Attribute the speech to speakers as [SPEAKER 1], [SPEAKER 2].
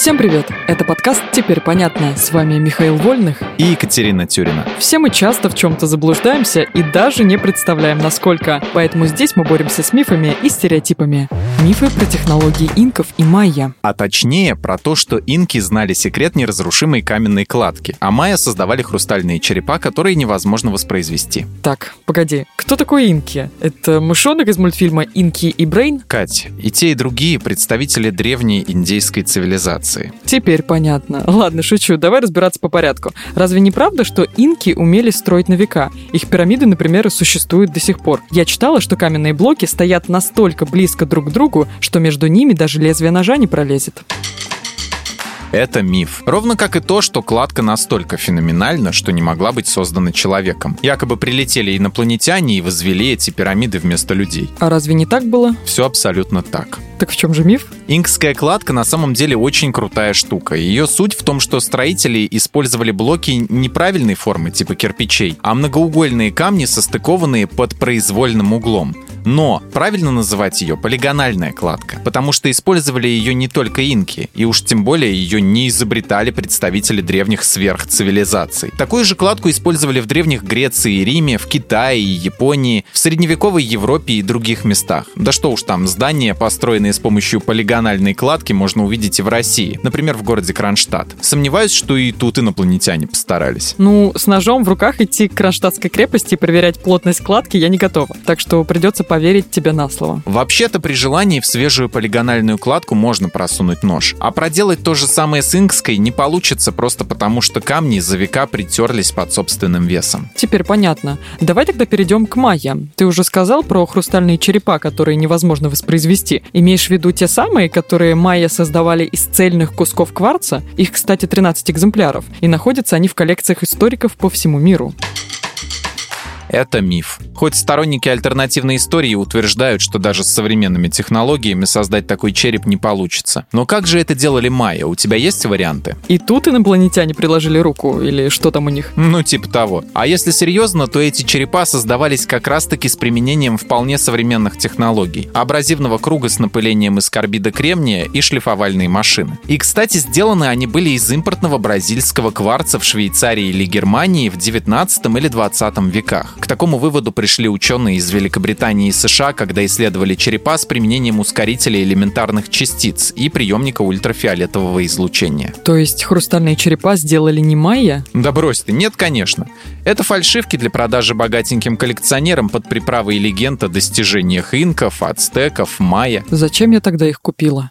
[SPEAKER 1] Всем привет! Это подкаст «Теперь понятно». С вами Михаил Вольных
[SPEAKER 2] и Екатерина Тюрина.
[SPEAKER 1] Все мы часто в чем-то заблуждаемся и даже не представляем, насколько. Поэтому здесь мы боремся с мифами и стереотипами. Мифы про технологии инков и майя.
[SPEAKER 2] А точнее, про то, что инки знали секрет неразрушимой каменной кладки, а майя создавали хрустальные черепа, которые невозможно воспроизвести.
[SPEAKER 1] Так, погоди, кто такой инки? Это мышонок из мультфильма «Инки и Брейн»?
[SPEAKER 2] Кать, и те, и другие представители древней индейской цивилизации.
[SPEAKER 1] Теперь понятно. Ладно, шучу, давай разбираться по порядку. Разве не правда, что инки умели строить на века? Их пирамиды, например, существуют до сих пор. Я читала, что каменные блоки стоят настолько близко друг к другу, что между ними даже лезвие ножа не пролезет.
[SPEAKER 2] Это миф. Ровно как и то, что кладка настолько феноменальна, что не могла быть создана человеком. Якобы прилетели инопланетяне и возвели эти пирамиды вместо людей.
[SPEAKER 1] А разве не так было?
[SPEAKER 2] Все абсолютно так.
[SPEAKER 1] Так в чем же миф?
[SPEAKER 2] Инкская кладка на самом деле очень крутая штука. Ее суть в том, что строители использовали блоки неправильной формы, типа кирпичей, а многоугольные камни состыкованные под произвольным углом. Но правильно называть ее полигональная кладка, потому что использовали ее не только инки, и уж тем более ее не изобретали представители древних сверхцивилизаций. Такую же кладку использовали в древних Греции и Риме, в Китае и Японии, в средневековой Европе и других местах. Да что уж там, здания, построенные с помощью полигональной кладки, можно увидеть и в России, например, в городе Кронштадт. Сомневаюсь, что и тут инопланетяне постарались.
[SPEAKER 1] Ну, с ножом в руках идти к Кронштадтской крепости и проверять плотность кладки я не готова, так что придется поверить поверить тебе на слово.
[SPEAKER 2] Вообще-то при желании в свежую полигональную кладку можно просунуть нож. А проделать то же самое с инкской не получится просто потому, что камни за века притерлись под собственным весом.
[SPEAKER 1] Теперь понятно. Давай тогда перейдем к майя. Ты уже сказал про хрустальные черепа, которые невозможно воспроизвести. Имеешь в виду те самые, которые майя создавали из цельных кусков кварца? Их, кстати, 13 экземпляров. И находятся они в коллекциях историков по всему миру.
[SPEAKER 2] Это миф. Хоть сторонники альтернативной истории утверждают, что даже с современными технологиями создать такой череп не получится. Но как же это делали майя? У тебя есть варианты?
[SPEAKER 1] И тут инопланетяне приложили руку? Или что там у них?
[SPEAKER 2] Ну, типа того. А если серьезно, то эти черепа создавались как раз-таки с применением вполне современных технологий. Абразивного круга с напылением из карбида кремния и шлифовальной машины. И, кстати, сделаны они были из импортного бразильского кварца в Швейцарии или Германии в 19 или 20 веках. К такому выводу пришли ученые из Великобритании и США, когда исследовали черепа с применением ускорителя элементарных частиц и приемника ультрафиолетового излучения.
[SPEAKER 1] То есть хрустальные черепа сделали не майя?
[SPEAKER 2] Да брось ты, нет, конечно. Это фальшивки для продажи богатеньким коллекционерам под приправой легенд о достижениях инков, ацтеков, майя.
[SPEAKER 1] Зачем я тогда их купила?